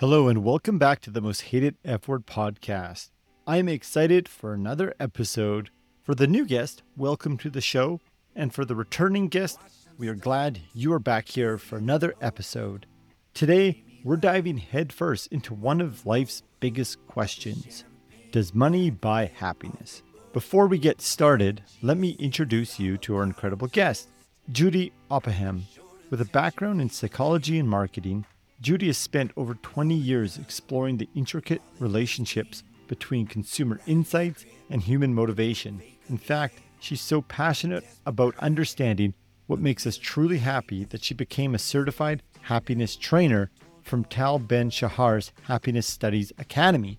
Hello, and welcome back to the Most Hated F Word podcast. I am excited for another episode. For the new guest, welcome to the show. And for the returning guest, we are glad you are back here for another episode. Today, we're diving headfirst into one of life's biggest questions Does money buy happiness? Before we get started, let me introduce you to our incredible guest, Judy Oppenheim. With a background in psychology and marketing, Judy has spent over 20 years exploring the intricate relationships between consumer insights and human motivation. In fact, she's so passionate about understanding what makes us truly happy that she became a certified happiness trainer from Tal Ben Shahar's Happiness Studies Academy.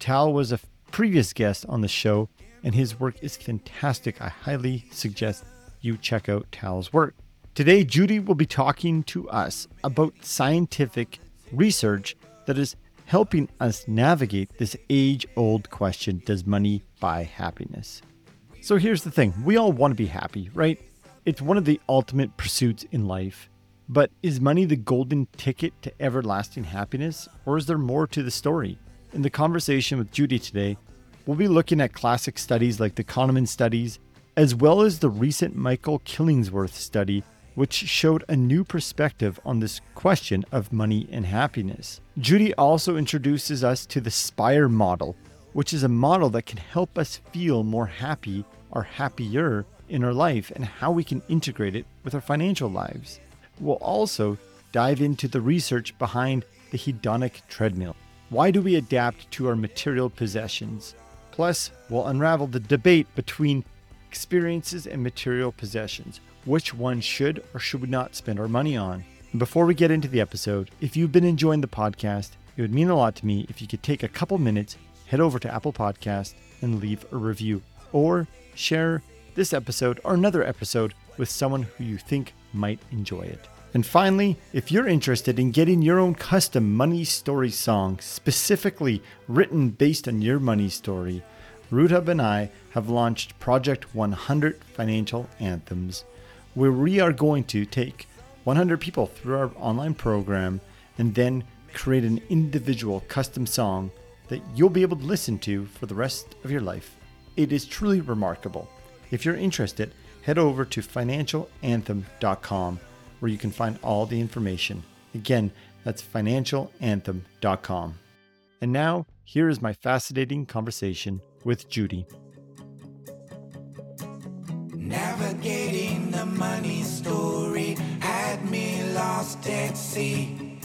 Tal was a previous guest on the show, and his work is fantastic. I highly suggest you check out Tal's work. Today, Judy will be talking to us about scientific research that is helping us navigate this age old question Does money buy happiness? So here's the thing we all want to be happy, right? It's one of the ultimate pursuits in life. But is money the golden ticket to everlasting happiness, or is there more to the story? In the conversation with Judy today, we'll be looking at classic studies like the Kahneman studies, as well as the recent Michael Killingsworth study which showed a new perspective on this question of money and happiness. Judy also introduces us to the SPIRE model, which is a model that can help us feel more happy or happier in our life and how we can integrate it with our financial lives. We'll also dive into the research behind the hedonic treadmill. Why do we adapt to our material possessions? Plus, we'll unravel the debate between experiences and material possessions which one should or should not spend our money on. And before we get into the episode, if you've been enjoying the podcast, it would mean a lot to me if you could take a couple minutes, head over to Apple Podcast and leave a review or share this episode or another episode with someone who you think might enjoy it. And finally, if you're interested in getting your own custom money story song specifically written based on your money story, Root and I have launched Project 100 Financial Anthems where we are going to take 100 people through our online program and then create an individual custom song that you'll be able to listen to for the rest of your life. It is truly remarkable. If you're interested, head over to financialanthem.com where you can find all the information. Again, that's financialanthem.com. And now, here is my fascinating conversation with Judy. Navigating the money story had me lost at sea.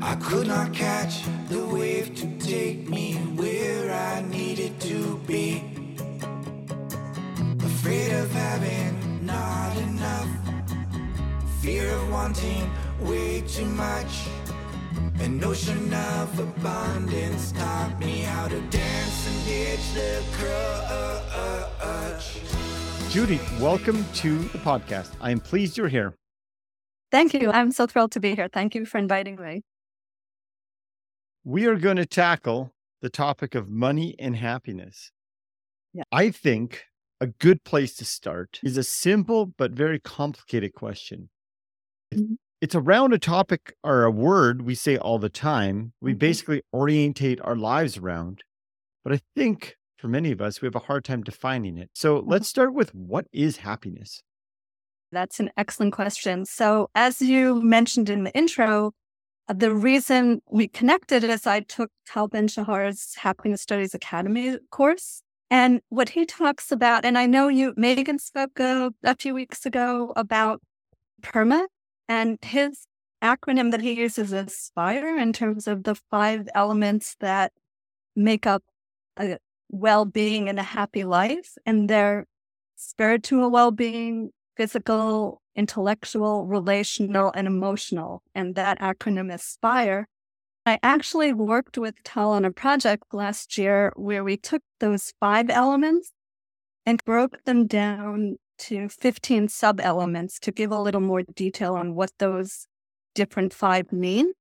I could not catch the wave to take me where I needed to be. Afraid of having not enough, fear of wanting way too much. A notion of abundance taught me how to dance and ditch the crutch. Judy, welcome to the podcast. I am pleased you're here. Thank you. I'm so thrilled to be here. Thank you for inviting me. We are going to tackle the topic of money and happiness. Yeah. I think a good place to start is a simple but very complicated question. Mm-hmm it's around a topic or a word we say all the time. We mm-hmm. basically orientate our lives around. But I think for many of us, we have a hard time defining it. So mm-hmm. let's start with what is happiness? That's an excellent question. So, as you mentioned in the intro, uh, the reason we connected is I took Tal Ben Shahar's Happiness Studies Academy course. And what he talks about, and I know you, Megan spoke a, a few weeks ago about PERMA, and his acronym that he uses is SPIRE in terms of the five elements that make up a well being and a happy life. And they're spiritual well being, physical, intellectual, relational, and emotional. And that acronym is SPIRE. I actually worked with Tal on a project last year where we took those five elements and broke them down to 15 sub elements to give a little more detail on what those different five mean.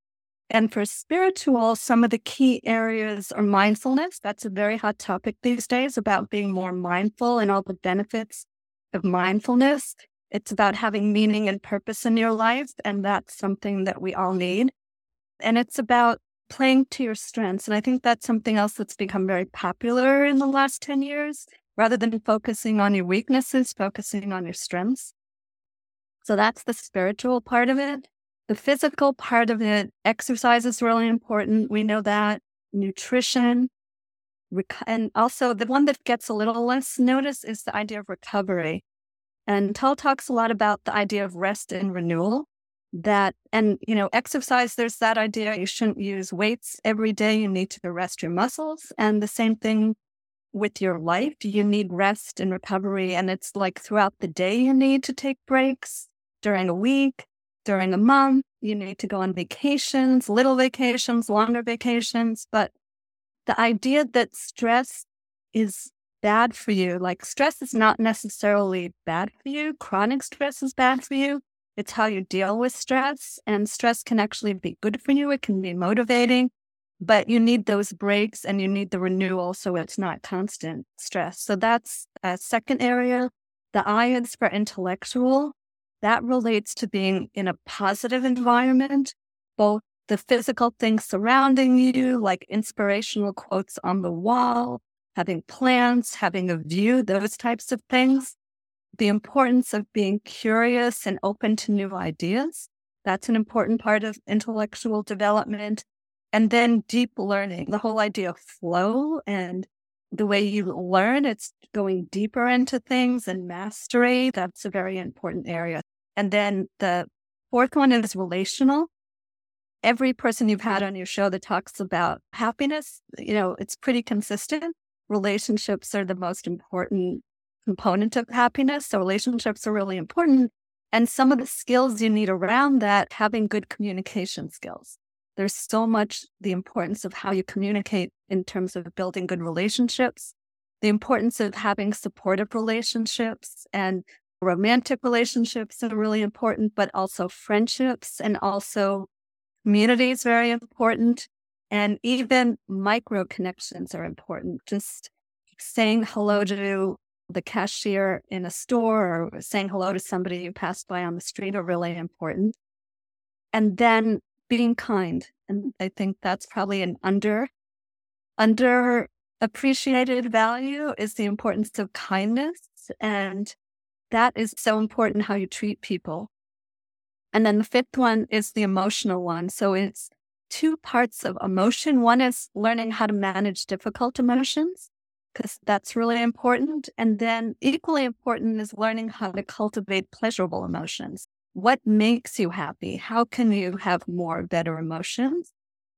And for spiritual, some of the key areas are mindfulness. That's a very hot topic these days about being more mindful and all the benefits of mindfulness. It's about having meaning and purpose in your life. And that's something that we all need. And it's about playing to your strengths. And I think that's something else that's become very popular in the last 10 years. Rather than focusing on your weaknesses, focusing on your strengths. So that's the spiritual part of it. The physical part of it, exercise is really important. We know that. Nutrition. And also, the one that gets a little less notice is the idea of recovery. And Tal talks a lot about the idea of rest and renewal. That, and, you know, exercise, there's that idea you shouldn't use weights every day. You need to rest your muscles. And the same thing with your life. You need rest and recovery. And it's like throughout the day, you need to take breaks during a week, during a month. You need to go on vacations, little vacations, longer vacations. But the idea that stress is bad for you, like stress is not necessarily bad for you, chronic stress is bad for you. It's how you deal with stress. And stress can actually be good for you, it can be motivating. But you need those breaks and you need the renewal so it's not constant stress. So that's a second area. The I is for intellectual that relates to being in a positive environment, both the physical things surrounding you, like inspirational quotes on the wall, having plants, having a view, those types of things. The importance of being curious and open to new ideas. That's an important part of intellectual development. And then deep learning, the whole idea of flow and the way you learn, it's going deeper into things and mastery. That's a very important area. And then the fourth one is relational. Every person you've had on your show that talks about happiness, you know, it's pretty consistent. Relationships are the most important component of happiness. So relationships are really important. And some of the skills you need around that, having good communication skills. There's so much the importance of how you communicate in terms of building good relationships, the importance of having supportive relationships and romantic relationships are really important, but also friendships and also community is very important. And even micro connections are important. Just saying hello to the cashier in a store or saying hello to somebody you passed by on the street are really important. And then being kind. And I think that's probably an under under appreciated value is the importance of kindness and that is so important how you treat people. And then the fifth one is the emotional one. So it's two parts of emotion. One is learning how to manage difficult emotions, because that's really important. And then equally important is learning how to cultivate pleasurable emotions. What makes you happy? How can you have more better emotions?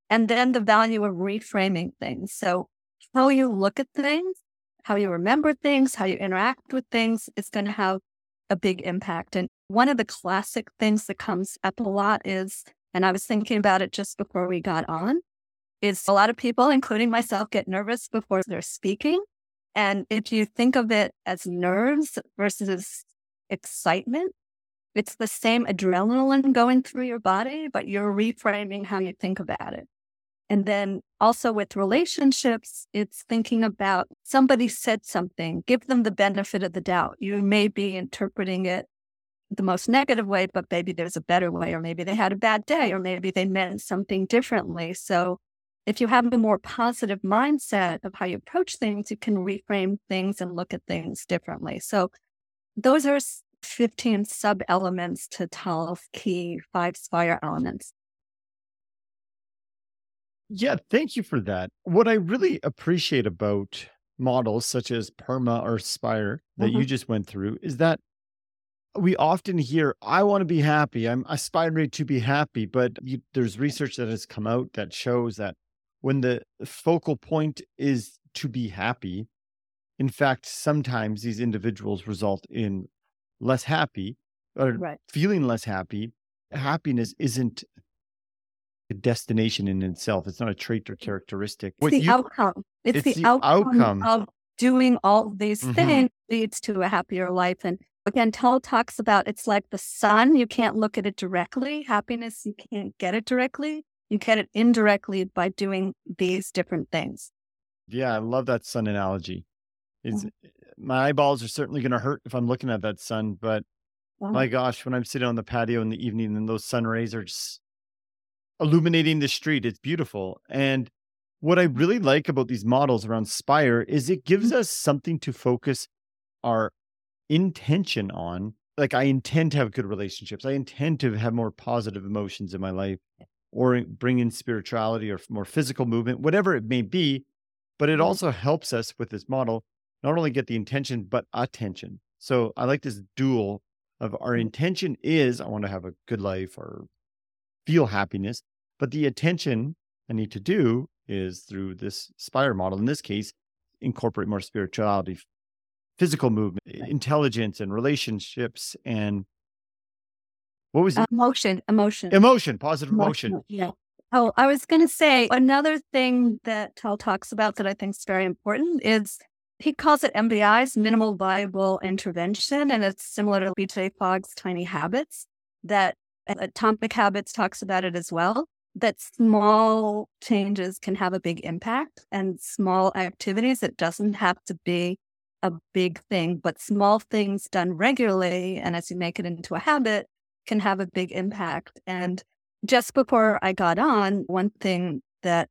And then the value of reframing things. So how you look at things how you remember things, how you interact with things is going to have a big impact. And one of the classic things that comes up a lot is, and I was thinking about it just before we got on, is a lot of people, including myself, get nervous before they're speaking. And if you think of it as nerves versus excitement, it's the same adrenaline going through your body, but you're reframing how you think about it. And then also with relationships, it's thinking about somebody said something, give them the benefit of the doubt. You may be interpreting it the most negative way, but maybe there's a better way, or maybe they had a bad day, or maybe they meant something differently. So if you have a more positive mindset of how you approach things, you can reframe things and look at things differently. So those are 15 sub elements to Tal's key five spire elements. Yeah, thank you for that. What I really appreciate about models such as PERMA or Spire that Mhm. you just went through is that we often hear, I want to be happy. I'm aspiring to be happy. But you, there's research that has come out that shows that when the focal point is to be happy, in fact, sometimes these individuals result in less happy or Right. feeling less happy. Happiness isn't a destination in itself. It's not a trait or characteristic. It's What the you- outcome. It's, it's the, the outcome, outcome. of doing all these Mhm. things leads to a happier life. And again, Tal talks about it's like the sun. You can't look at it directly. Happiness, you can't get it directly. You get it indirectly by doing these different things. Yeah, I love that sun analogy. It's, Mhm. My eyeballs are certainly going to hurt if I'm looking at that sun, but Wow. my gosh, when I'm sitting on the patio in the evening and those sun rays are just illuminating the street. It's beautiful. And what I really like about these models around Spire is it gives us something to focus our intention on. Like, I intend to have good relationships, I intend to have more positive emotions in my life or bring in spirituality or more physical movement, whatever it may be. But it Mm-hmm. also helps us with this model not only get the intention, but attention. So I like this dual of our Mhm. intention is I want to have a good life or feel happiness, but the attention I need to do is through this Spire model. In this case, incorporate more spirituality, physical movement, intelligence, and relationships, and what was it? Emotion, emotion. emotion, positive emotion. Yeah. Oh, I was going to say another thing that Tal talks about that I think is very important is he calls it MVI's minimal viable intervention, and it's similar to BJ Fogg's tiny habits. That uh, Atomic Habits talks about it as well. That small changes can have a big impact, and small activities. It doesn't have to be a big thing, but small things done regularly, and as you make it into a habit, can have a big impact. And just before I got on, one thing that,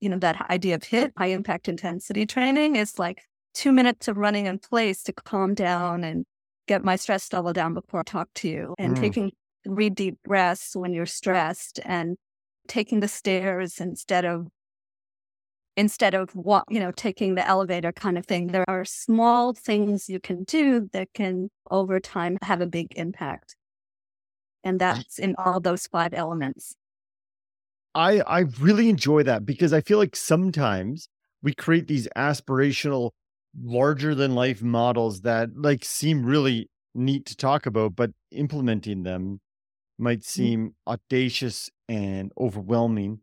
you know, that idea of HIT, high impact intensity training, is like two minutes of running in place to calm down and get my stress level down before I talk to you, and Mm. taking three deep breaths when you're stressed, and taking the stairs instead of instead of what you know taking the elevator kind of thing. There are small things you can do that can over time have a big impact. And that's in all those five elements. I I really enjoy that because I feel like sometimes we create these aspirational, larger than life models that like seem really neat to talk about, but implementing them might seem audacious and overwhelming.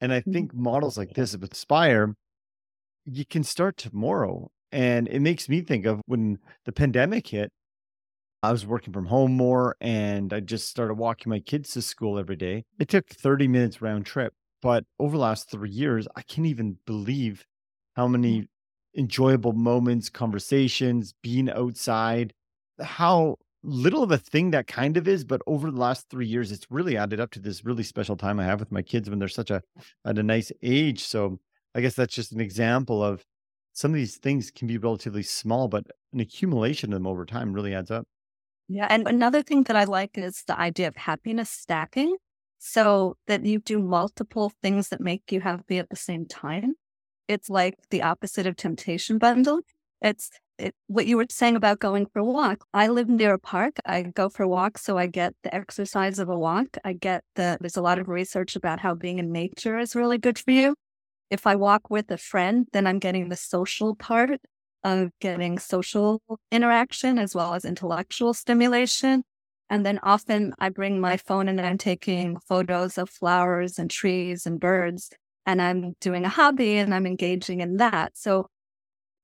And I Mhm. think models like this with Spire, you can start tomorrow. And it makes me think of when the pandemic hit, I was working from home more and I just started walking my kids to school every day. It took 30 minutes round trip. But over the last three years, I can't even believe how many enjoyable moments, conversations, being outside, how little of a thing that kind of is. But over the last three years, it's really added up to this really special time I have with my kids when they're such a at a nice age. So I guess that's just an example of some of these things can be relatively small, but an accumulation of them over time really adds up. Yeah. And another thing that I like is the idea of happiness stacking. So that you do multiple things that make you happy at the same time. It's like the opposite of temptation bundle. It's it, what you were saying about going for a walk. I live near a park. I go for walks, so I get the exercise of a walk. I get the, there's a lot of research about how being in nature is really good for you. If I walk with a friend, then I'm getting the social part of getting social interaction as well as intellectual stimulation. And then often I bring my phone and I'm taking photos of flowers and trees and birds, and I'm doing a hobby and I'm engaging in that. So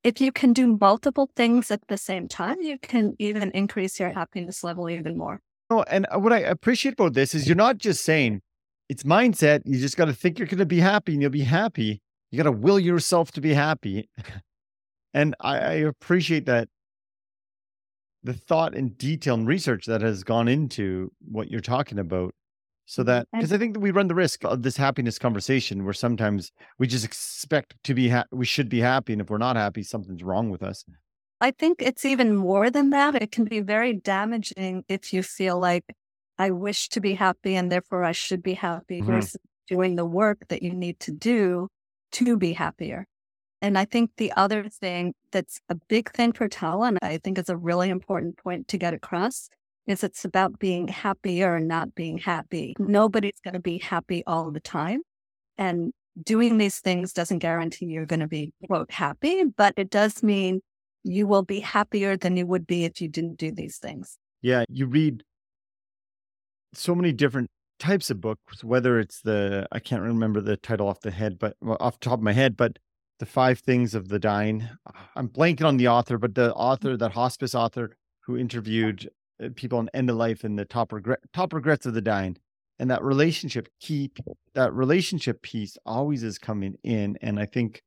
if you can do multiple things at the same time, you can even increase your happiness level even more. Oh, and uh, what I appreciate about this is you're not just saying it's mindset. You just got to think you're going to be happy and you'll be happy. You got to will yourself to be happy. and I, I appreciate that the thought and detail and research that has gone into what you're talking about. So that, because I think that we run the risk of this happiness conversation where sometimes we just expect to be, ha- we should be happy. And if we're not happy, something's wrong with us. I think it's even more than that. It can be very damaging if you feel like I wish to be happy and therefore I should be happy Mhm. versus doing the work that you need to do to be happier. And I think the other thing that's a big thing for Tala, and I think is a really important point to get across, is it's about being happier and not being happy. Mm. Nobody's going to be happy all the time. And doing these things doesn't guarantee you're going to be, quote, happy, but it does mean you will be happier than you would be if you didn't do these things. Yeah, you read so many different types of books, whether it's the I can't remember the title off the head, but well, off the top of my head, but the five things of the dying. I'm blanking on the author, but the mm. author, that hospice author who interviewed Uh, people on end of life and the top regret top regrets of the dying. And that relationship key that relationship piece always is coming in. And I think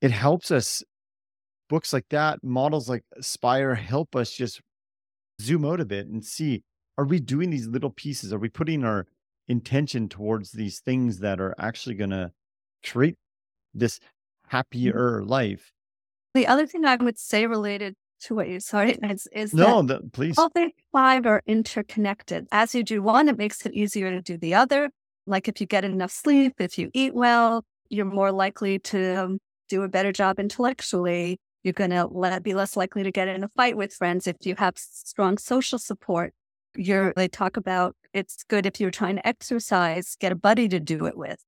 it helps us books like that, models like Aspire help us just zoom out a bit and see are we doing these little pieces? Are we putting our intention towards these things that are actually going to create this mm-hmm. happier life. The other thing I would say related to what you sorry is, is no, that the, please. all the five are interconnected. As you do one, it makes it easier to do the other. Like if you get enough sleep, if you eat well, you're more likely to um, do a better job intellectually. You're going to be less likely to get in a fight with friends if you have strong social support. You're, they talk about it's good if you're trying to exercise, get a buddy to do it with.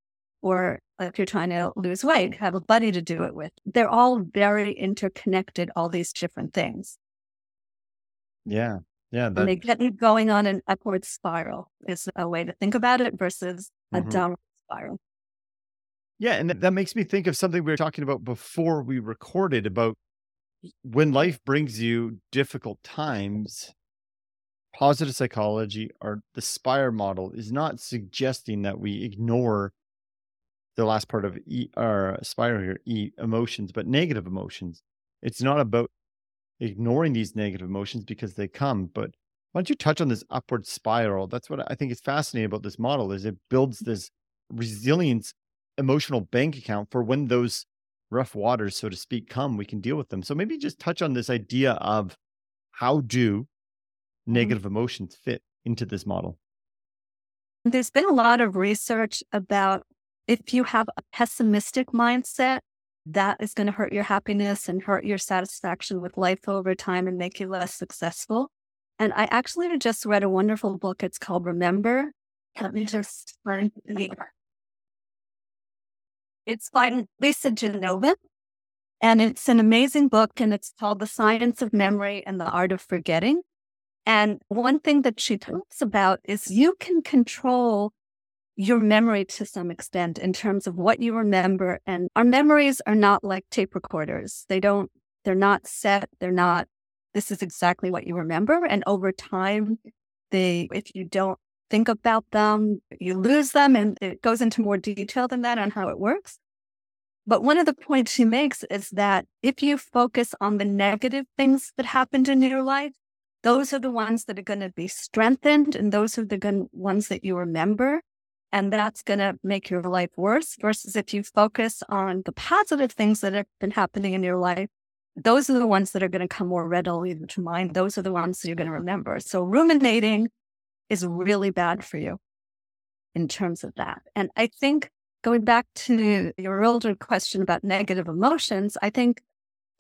Or if you're trying to lose weight, have a buddy to do it with. They're all very interconnected, all these different things. Yeah. Yeah. That... And they get you going on an upward spiral is a way to think about it versus a mm-hmm. downward spiral. Yeah. And that makes me think of something we were talking about before we recorded about when life brings you difficult times, positive psychology or the Spire model is not suggesting that we ignore the last part of e, our Spire here, e, emotions, but negative emotions. It's not about ignoring these negative emotions because they come, but why don't you touch on this upward spiral? That's what I think is fascinating about this model is it builds this resilience emotional bank account for when those rough waters, so to speak, come, we can deal with them. So maybe just touch on this idea of how do mm-hmm. negative emotions fit into this model? There's been a lot of research about if you have a pessimistic mindset, that is going to hurt your happiness and hurt your satisfaction with life over time and make you less successful. And I actually just read a wonderful book. It's called Remember. Let me just find the it's by Lisa Genova. And it's an amazing book, and it's called The Science of Memory and the Art of Forgetting. And one thing that she talks about is you can control your memory to some extent in terms of what you remember. And our memories are not like tape recorders. They don't, they're not set. They're not, this is exactly what you remember. And over time, they, if you don't think about them, you lose them. And it goes into more detail than that on how it works. But one of the points she makes is that if you focus on the negative things that happened in your life, those are the ones that are going to be strengthened and those are the ones that you remember. And that's going to make your life worse versus if you focus on the positive things that have been happening in your life, those are the ones that are going to come more readily to mind. Those are the ones that you're going to remember. So ruminating is really bad for you in terms of that. And I think going back to your older question about negative emotions, I think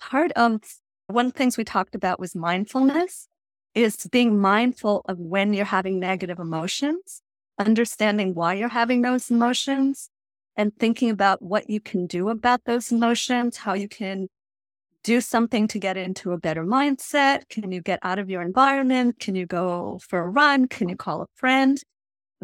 part of one of the things we talked about was mindfulness is being mindful of when you're having negative emotions, understanding why you're having those emotions and thinking about what you can do about those emotions, how you can do something to get into a better mindset. Can you get out of your environment? Can you go for a run? Can you call a friend?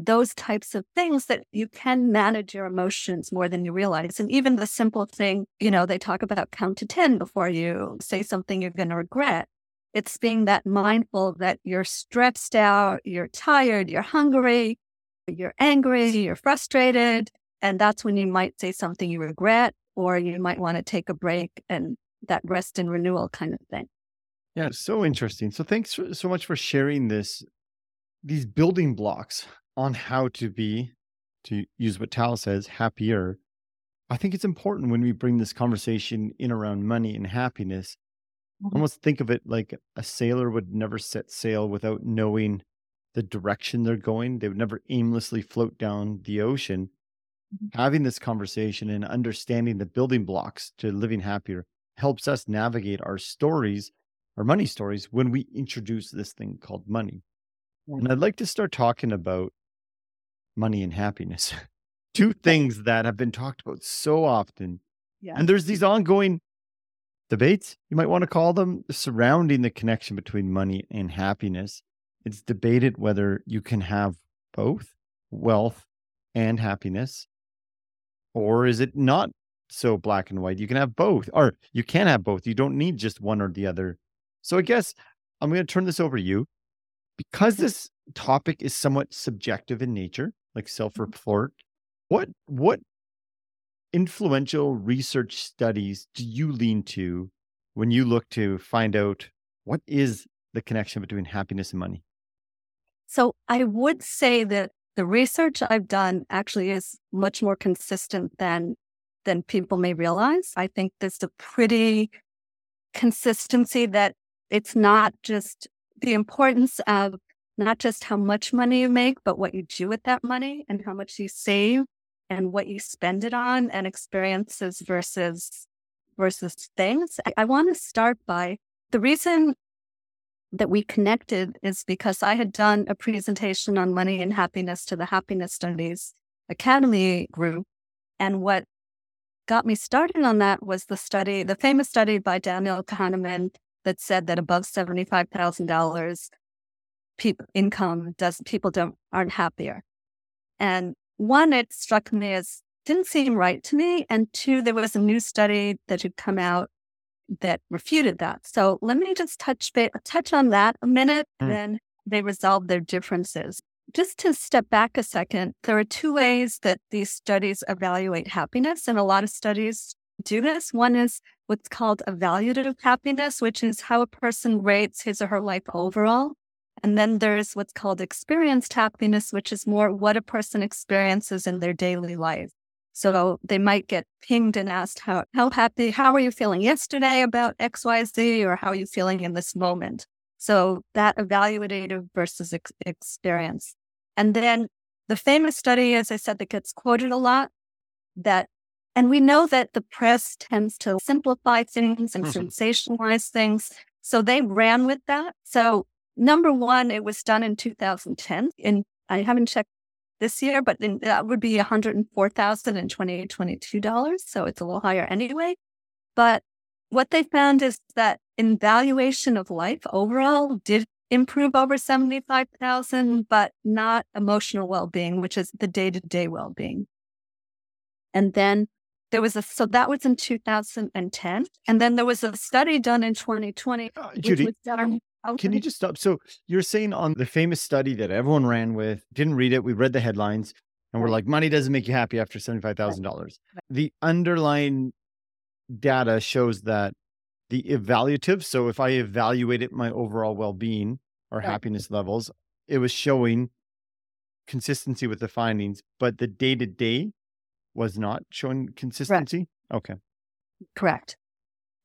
those types of things that you can manage your emotions more than you realize. And even the simple thing, you know, they talk about count to 10 before you say something you're going to regret. It's being that mindful that you're stressed out, you're tired, you're hungry, you're angry, you're frustrated. And that's when you might say something you regret, or you might want to take a break and that rest and renewal kind of thing. Yeah, so interesting. So thanks so much for sharing this, these building blocks on how to be, to use what Tal says, happier, I think it's important when we bring this conversation in around money and happiness. Mm-hmm. Almost think of it like a sailor would never set sail without knowing the direction they're going. They would never aimlessly float down the ocean. Mm-hmm. Having this conversation and understanding the building blocks to living happier helps us navigate our stories, our money stories, when we introduce this thing called money. And I'd like to start talking about money and happiness. Two things that have been talked about so often. Yeah. And there's these ongoing debates, you might want to call them, surrounding the connection between money and happiness. It's debated whether you can have both wealth and happiness, or is it not so black and white? You can have both, or you can have both. You don't need just one or the other. So I guess I'm going to turn this over to you because this topic is somewhat subjective in nature like mm-hmm. self-report what what influential research studies do you lean to when you look to find out what is the connection between happiness and money so i would say that the research I've done actually is much more consistent than than people may realize. I think there's a pretty consistency that it's not just the importance of not just how much money you make, but what you do with that money and how much you save and what you spend it on and experiences versus versus things. I, I want to start by the reason that we connected is because I had done a presentation on money and happiness to the Happiness Studies Academy group. And what got me started on that was the study, the famous study by Daniel Kahneman that said that above $75,000 people income does people don't aren't happier. And one, it struck me as didn't seem right to me. And two, there was a new study that had come out that refuted that. So let me just touch ba- touch on that a minute. Mm. Then they resolve their differences. Just to step back a second, there are two ways that these studies evaluate happiness, and a lot of studies do this. One is what's called evaluative happiness, which is how a person rates his or her life overall. And then there's what's called experienced happiness, which is more what a person experiences in their daily life. So they might get pinged and asked, how, how happy, how are you feeling yesterday about XYZ, or how are you feeling in this moment? So that evaluative versus ex- experience. And then the famous study, as I said, that gets quoted a lot, that, and we know that the press tends to simplify things and mm-hmm. sensationalize things. So they ran with that. So number one, it was done in 2010. And I haven't checked this year, but then that would be $104,022. So it's a little higher anyway. But what they found is that in valuation of life overall did improve over 75,000, but not emotional well-being, which is the day-to-day well-being. And then there was a, so that was in 2010. And then there was a study done in 2020. Uh, Judy, done, Okay. Can you just stop? So you're saying on the famous study that everyone ran with, didn't read it. We read the headlines and we're like, money doesn't make you happy after $75,000. The underlying data shows that the evaluative, so if I evaluated my overall well being or happiness levels, it was showing consistency with the findings, but the day to day was not showing consistency. Okay. Correct.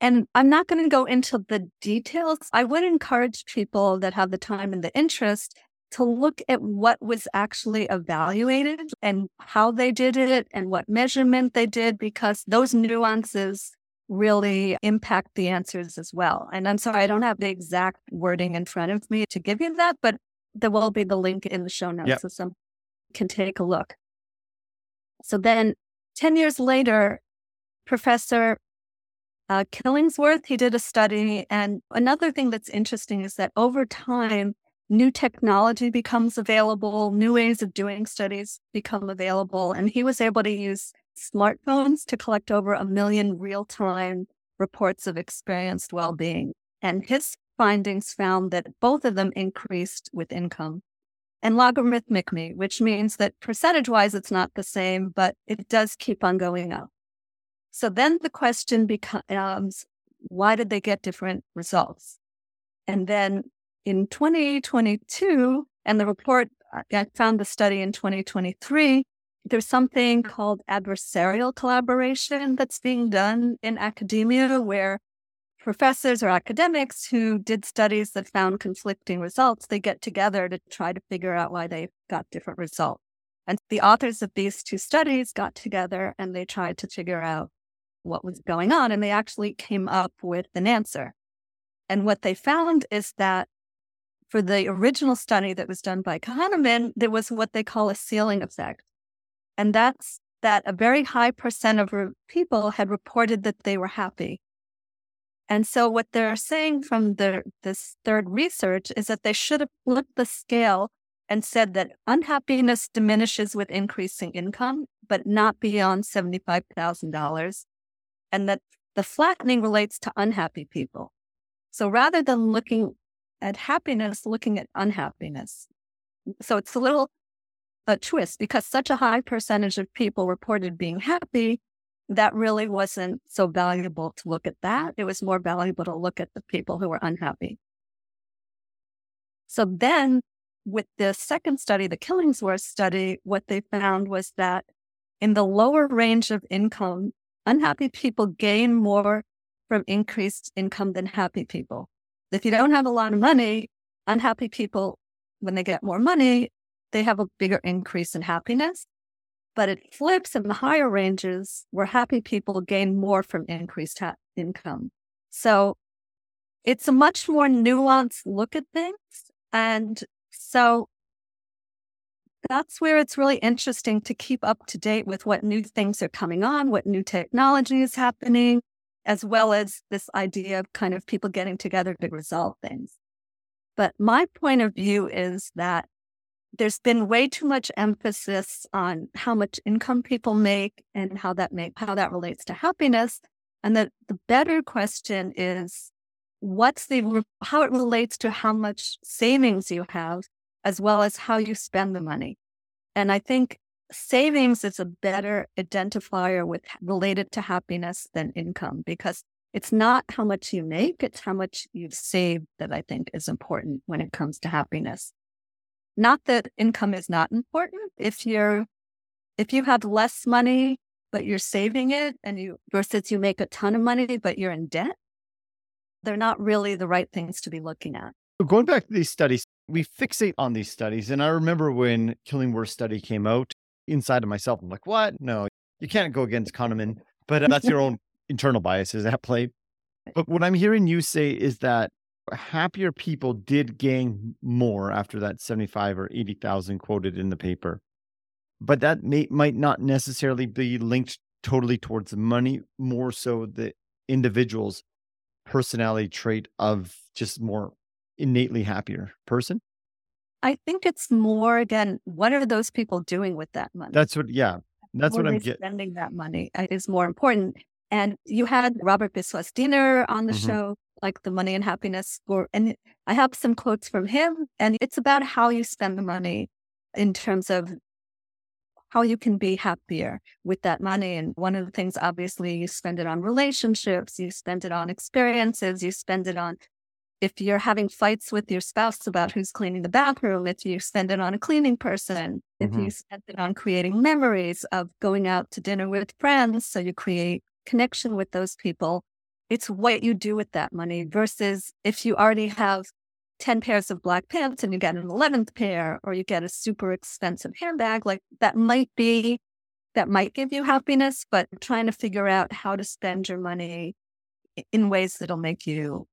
And I'm not going to go into the details. I would encourage people that have the time and the interest to look at what was actually evaluated and how they did it and what measurement they did, because those nuances really impact the answers as well. And I'm sorry, I don't have the exact wording in front of me to give you that, but there will be the link in the show notes yep. so some can take a look. So then 10 years later, Professor uh, Killingsworth, he did a study. And another thing that's interesting is that over time, new technology becomes available, new ways of doing studies become available. And he was able to use smartphones to collect over a million real time reports of experienced well being. And his findings found that both of them increased with income and logarithmically, which means that percentage wise, it's not the same, but it does keep on going up. So then the question becomes why did they get different results? And then in 2022, and the report, I found the study in 2023, there's something mm. called adversarial collaboration that's being done in academia where professors or academics who did studies that found conflicting results, they get together to try to figure out why they got different results. And the authors of these two studies got together and they tried to figure out what was going on. And they actually came up with an answer. And what they found is that for the original study that was done by Kahneman, there was what they call a ceiling effect. And that's that a very high percent of people had reported that they were happy. And so what they're saying from the, this third research is that they should have flipped the scale and said that unhappiness diminishes with increasing income, but not beyond $75,000 and that the flattening relates to unhappy people. So rather than looking at happiness, looking at unhappiness. So it's a little a twist because such a high percentage of people reported being happy that really wasn't so valuable to look at that. It was more valuable to look at the people who were unhappy. So then with the second study, the Killingsworth study, what they found was that in the lower range of income, unhappy people gain more from increased income than happy people. If you don't have a lot of money, unhappy people, when they get more money, they have a bigger increase in happiness. But it flips in the higher ranges where happy people gain more from increased ha- income. So it's a much more nuanced look at things. And so that's where it's really interesting to keep up to date with what new things are coming on, what new technology is happening, as well as this idea of kind of people getting together to resolve things. But my point of view is that there's been way too much emphasis on how much income people make and how that make how that relates to happiness. And that the better question is what's the how it relates to how much savings you have as well as how you spend the money. And I think savings is a better identifier with related to happiness than income because it's not how much you make, it's how much you've saved that I think is important when it comes to happiness. Not that income is not important. If you're if you have less money but you're saving it and you versus you make a ton of money but you're in debt, they're not really the right things to be looking at. Going back to these studies, we fixate on these studies. And I remember when Killingsworth study came out, inside of myself, I'm like, what? No, you can't go against Kahneman, but uh, that's your own internal biases at play. But what I'm hearing you say is that happier people did gain more after that 75 or 80,000 quoted in the paper. But that may, might not necessarily be linked totally towards money, more so the individual's personality trait of just more innately happier person? I think it's more again, what are those people doing with that money? That's what, yeah, that's what, what I'm getting. Spending that money uh, is more important. And you had Robert Biswas Diener on the mm-hmm. show, like the Money and Happiness Score, and I have some quotes from him, and it's about how you spend the money in terms of how you can be happier with that money. And one of the things, obviously, you spend it on relationships, you spend it on experiences, you spend it on if you're having fights with your spouse about who's cleaning the bathroom, if you spend it on a cleaning person, if mm-hmm. you spend it on creating memories of going out to dinner with friends, so you create connection with those people, it's what you do with that money versus if you already have 10 pairs of black pants and you get an 11th pair or you get a super expensive handbag, like that might be, that might give you happiness, but trying to figure out how to spend your money in ways that'll make you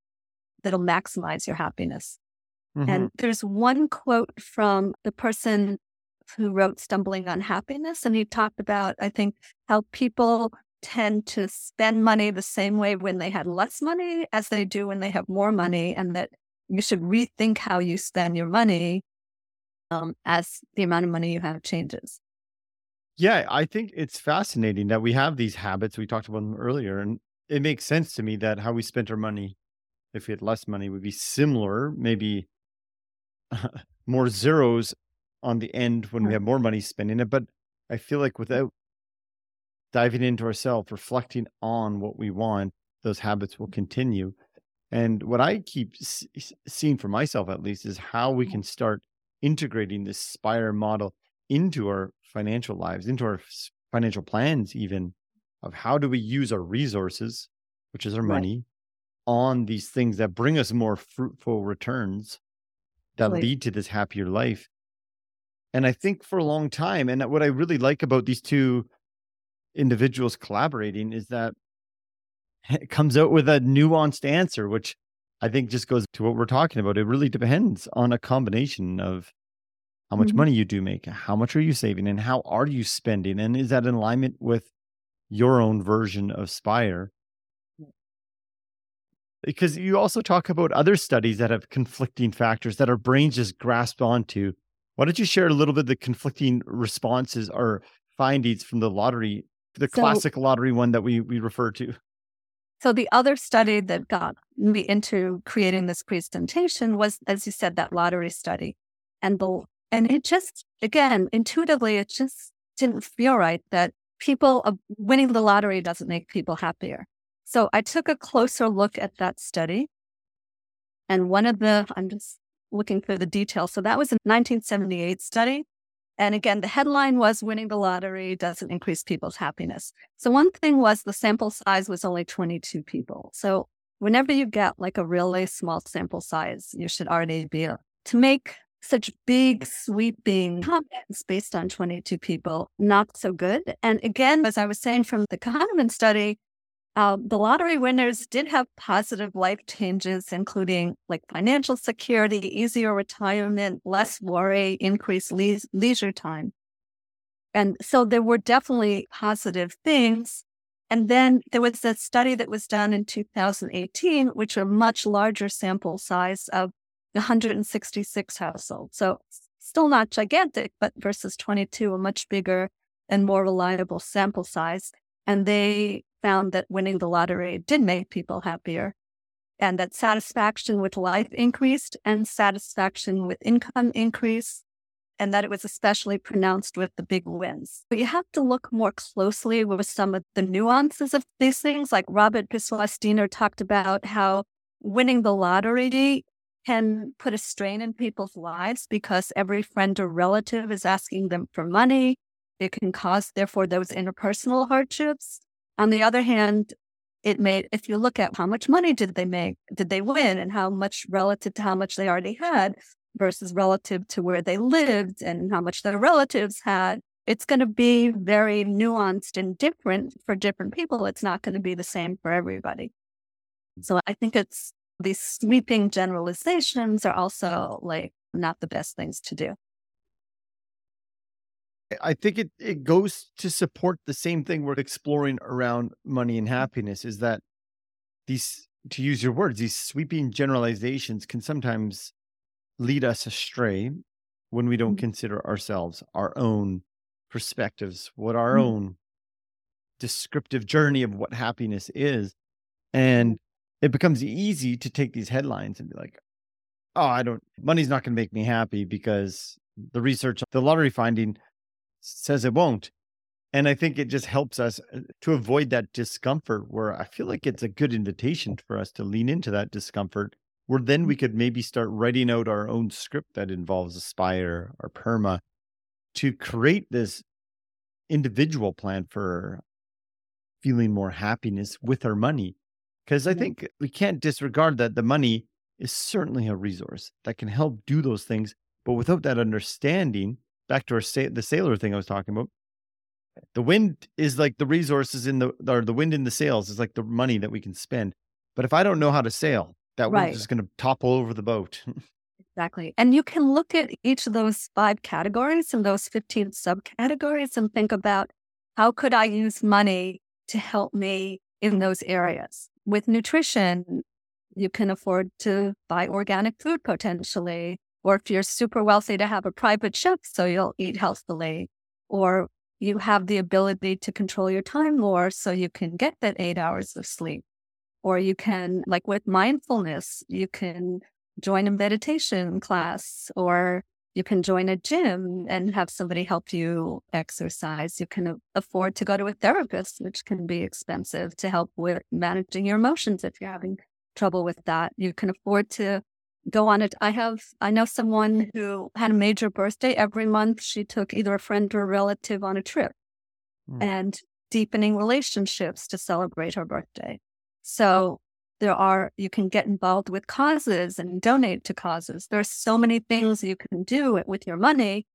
that'll maximize your happiness. Mm-hmm. And there's one quote from the person who wrote Stumbling on Happiness. And he talked about, I think, how people tend to spend money the same way when they had less money as they do when they have more money, and that you should rethink how you spend your money um, as the amount of money you have changes. Yeah, I think it's fascinating that we have these habits. We talked about them earlier, and it makes sense to me that how we spent our money if we had less money would be similar, maybe more zeros on the end when we have more money spending it. But I feel like mm-hmm. without diving into ourselves, reflecting on what we want, those habits will mm-hmm. continue. And what I keep seeing for myself, at least, is how we mm-hmm. can start integrating this Spire model into our financial lives, into our financial plans, even of how do we use our resources, which is our right. money, on these things that bring us more fruitful returns that lead to this happier life. And I think for a long time, and what I really like about these two individuals collaborating is that it comes out with a nuanced answer, which I think just goes to what we're talking about. It really depends on a combination of how much mm-hmm. money you do make, how much are you saving, and how are you spending? And is that in alignment with your own version of Spire? Because you also talk about other studies that have conflicting factors that our brains just grasp onto. Why don't you share a little bit the conflicting responses or findings from the lottery, the so, classic lottery one that we we refer to? So the other study that got me into creating this presentation was, as you said, that lottery study, and the and it just again intuitively it just didn't feel right that people uh, winning the lottery doesn't make people happier. So I took a closer look at that study. And one of the, I'm just looking for the details. So that was a 1978 study. And again, the headline was winning the lottery doesn't increase people's happiness. So one thing was the sample size was only 22 people. So whenever you get like a really small sample size, you should already be able to make such big sweeping comments based on 22 people, not so good. And again, as I was saying from the Kahneman study, uh, the lottery winners did have positive life changes, including like financial security, easier retirement, less worry, increased le- leisure time. And so there were definitely positive things. And then there was a study that was done in 2018, which a much larger sample size of 166 households. So still not gigantic, but versus 22, a much bigger and more reliable sample size. And they found that winning the lottery did make people happier and that satisfaction with life increased and satisfaction with income increased and that it was especially pronounced with the big wins. But you have to look more closely with some of the nuances of these things. Like Robert Biswas Diener talked about how winning the lottery can put a strain in people's lives because every friend or relative is asking them for money. It can cause, therefore, those interpersonal hardships. On the other hand, it made, if you look at how much money did they make, did they win, and how much relative to how much they already had versus relative to where they lived and how much their relatives had, it's going to be very nuanced and different for different people. It's not going to be the same for everybody. So I think it's these sweeping generalizations are also like not the best things to do. I think it, it goes to support the same thing we're exploring around money and happiness is that these, to use your words, these sweeping generalizations can sometimes lead us astray when we don't mm-hmm. consider ourselves, our own perspectives, what our mm-hmm. own descriptive journey of what happiness is. And it becomes easy to take these headlines and be like, oh, I don't, money's not going to make me happy because the research, the lottery finding says it won't. And I think it just helps us uh, to avoid that discomfort where I feel like it's a good invitation for us to lean into that discomfort, where then we could maybe start writing out our own script that involves Aspire or PERMA to create this individual plan for feeling more happiness with our money because I think we can't disregard that the money is certainly a resource that can help do those things. But without that understanding, back to our sa- the sailor thing I was talking about, the wind is like the resources in the or the wind in the sails is like the money that we can spend. But if I don't know how to sail, that right. wind is going to topple over the boat. exactly. And you can look at each of those five categories and those 15 subcategories and think about how could I use money to help me in those areas? with nutrition, you can afford to buy organic food potentially. Or if you're super wealthy to have a private chef, so you'll eat healthily. Or you have the ability to control your time more, so you can get that eight hours of sleep. Or you can, like with mindfulness, you can join a meditation class or you can join a gym and have somebody help you exercise. You can afford to go to a therapist, which can be expensive to help with managing your emotions if you're having trouble with that. You can afford to go on it. I have, I know someone who had a major birthday every month. She took either a friend or a relative on a trip mm. and deepening relationships to celebrate her birthday. So there are, you can get involved with causes and donate to causes. There's so many things you can do with your money.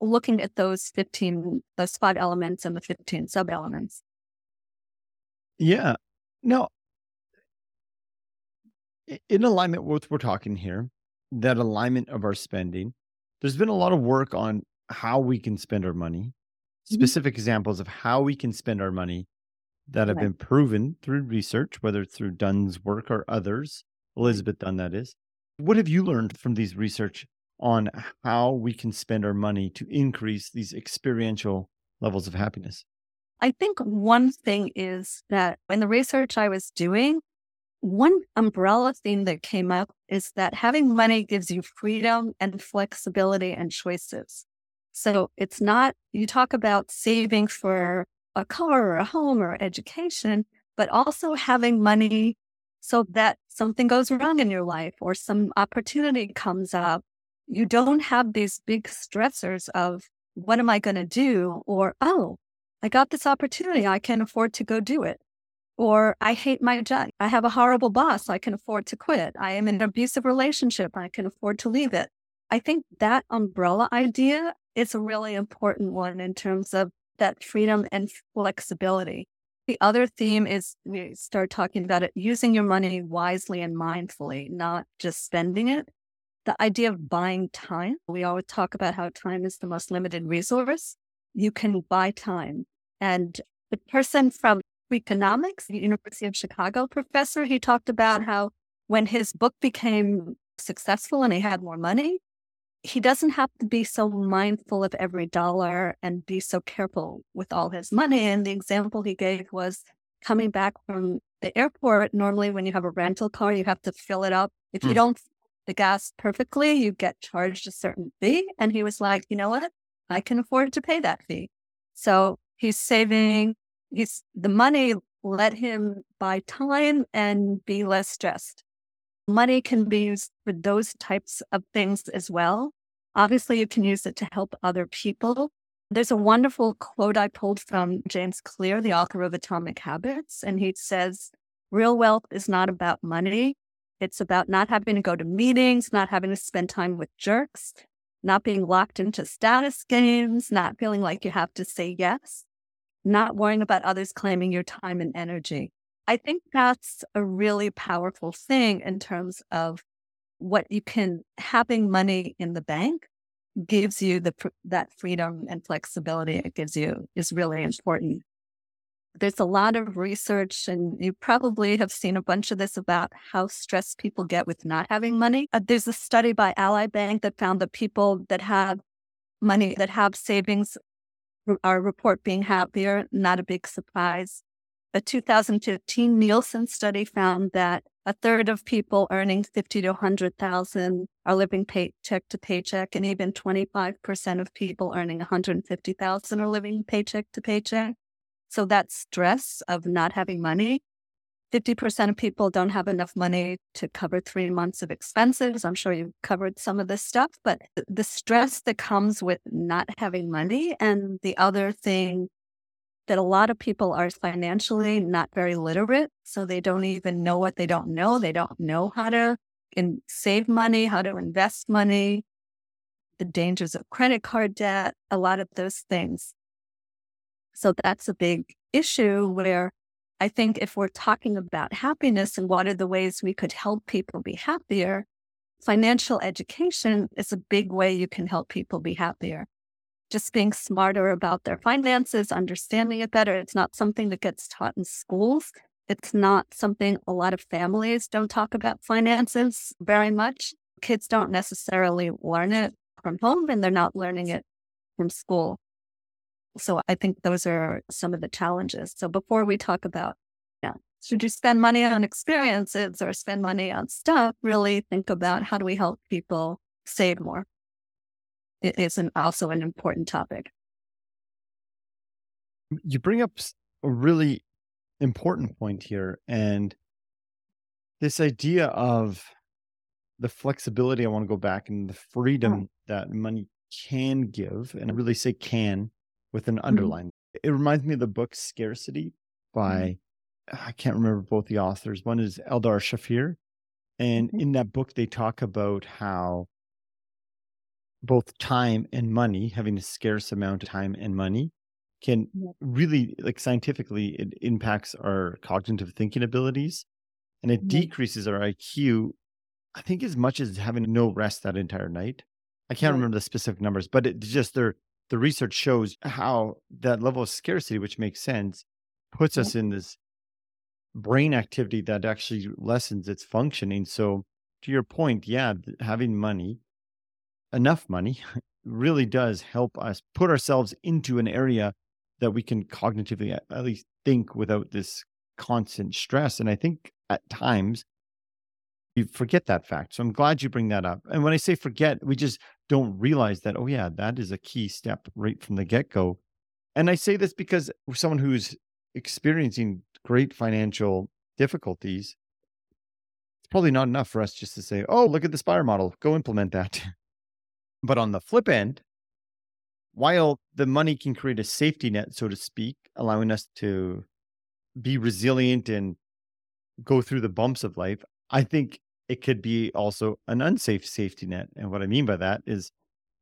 Looking at those 15, those five elements and the 15 sub elements. Yeah. No, in alignment with what we're talking here, that alignment of our spending, there's been a lot of work on how we can spend our money, mm-hmm. specific mm-hmm. examples of how we can spend our money that have right. been proven through research, whether through Dunn's work or others, Elizabeth Dunn, that is. What have you learned from these research on how we can spend our money to increase these experiential levels of happiness? I think one thing is that in the research I was doing, one umbrella theme that came up is that having money gives you freedom and flexibility and choices. So it's not, you talk about saving for a car or a home or education, but also having money so that something goes wrong in your life or some opportunity comes up. You don't have these big stressors of what am I going to do? Or, oh, I got this opportunity. I can afford to go do it. Or I hate my job. I have a horrible boss. I can afford to quit. I am in an abusive relationship. I can afford to leave it. I think that umbrella idea is a really important one in terms of that freedom and flexibility. The other theme is we start talking about it using your money wisely and mindfully, not just spending it. The idea of buying time. We always talk about how time is the most limited resource. You can buy time. And the person from economics, the University of Chicago professor, he talked about how when his book became successful and he had more money, he doesn't have to be so mindful of every dollar and be so careful with all his money. And the example he gave was coming back from the airport. Normally, when you have a rental car, you have to fill it up. If you mm. don't the gas perfectly, you get charged a certain fee. And he was like, you know what? I can afford to pay that fee. So he's saving, he's the money let him buy time and be less stressed. Money can be used for those types of things as well. Obviously, you can use it to help other people. There's a wonderful quote I pulled from James Clear, the author of Atomic Habits, and he says, Real wealth is not about money. It's about not having to go to meetings, not having to spend time with jerks, not being locked into status games, not feeling like you have to say yes, not worrying about others claiming your time and energy. I think that's a really powerful thing in terms of what you can having money in the bank gives you the that freedom and flexibility it gives you is really important. There's a lot of research, and you probably have seen a bunch of this about how stressed people get with not having money. Uh, there's a study by Ally Bank that found that people that have money, that have savings, are report being happier. Not a big surprise. A 2015 Nielsen study found that a third of people earning 50 to 100,000 are living paycheck to paycheck, and even 25% of people earning 150,000 are living paycheck to paycheck. So that stress of not having money, 50% of people don't have enough money to cover three months of expenses. I'm sure you've covered some of this stuff, but the stress that comes with not having money and the other thing that a lot of people are financially not very literate. So they don't even know what they don't know. They don't know how to in, save money, how to invest money, the dangers of credit card debt, a lot of those things. So that's a big issue where I think if we're talking about happiness and what are the ways we could help people be happier, financial education is a big way you can help people be happier just being smarter about their finances, understanding it better. It's not something that gets taught in schools. It's not something a lot of families don't talk about finances very much. Kids don't necessarily learn it from home and they're not learning it from school. So I think those are some of the challenges. So before we talk about, yeah, should you spend money on experiences or spend money on stuff, really think about how do we help people save more It is an, also an important topic. You bring up a really important point here, and this idea of the flexibility. I want to go back and the freedom that money can give, and I really say can with an mm-hmm. underline. Mm-hmm. It reminds me of the book Scarcity by mm-hmm. I can't remember both the authors. One is Eldar Shafir, and mm-hmm. in that book they talk about how both time and money, having a scarce amount of time and money, can really, like scientifically, it impacts our cognitive thinking abilities and it decreases our IQ, I think, as much as having no rest that entire night. I can't remember the specific numbers, but it just there, the research shows how that level of scarcity, which makes sense, puts us in this brain activity that actually lessens its functioning. So, to your point, yeah, having money enough money really does help us put ourselves into an area that we can cognitively at least think without this constant stress. And I think at times we forget that fact. So I'm glad you bring that up. And when I say forget, we just don't realize that, oh, yeah, that is a key step right from the get go. And I say this because someone who's experiencing great financial difficulties, it's probably not enough for us just to say, oh, look at the Spire model, go implement that. but on the flip end, while the money can create a safety net, so to speak, allowing us to be resilient and go through the bumps of life, I think it could be also an unsafe safety net. And what I mean by that is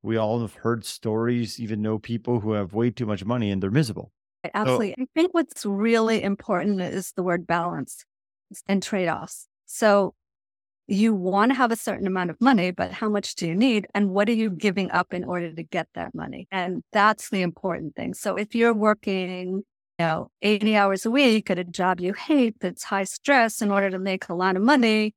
we all have heard stories, even know people who have way too much money and they're miserable. Absolutely. So, I think what's really important is the word balance and trade offs. So you want to have a certain amount of money, but how much do you need? And what are you giving up in order to get that money? And that's the important thing. So if you're working, you know, 80 hours a week at a job you hate that's high stress in order to make a lot of money,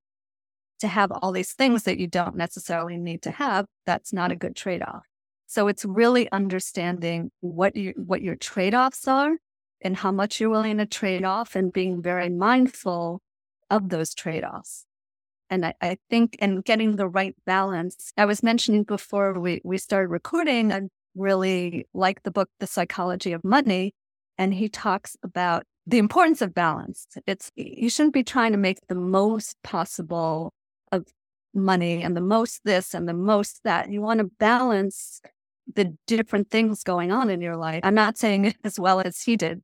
to have all these things that you don't necessarily need to have, that's not a good trade off. So it's really understanding what you what your trade offs are and how much you're willing to trade off and being very mindful of those trade offs. And I, I, think and getting the right balance. I was mentioning before we, we started recording, I really like the book, The Psychology of Money. And he talks about the importance of balance. It's you shouldn't be trying to make the most possible of money and the most this and the most that. You want to balance the different things going on in your life. I'm not saying it as well as he did,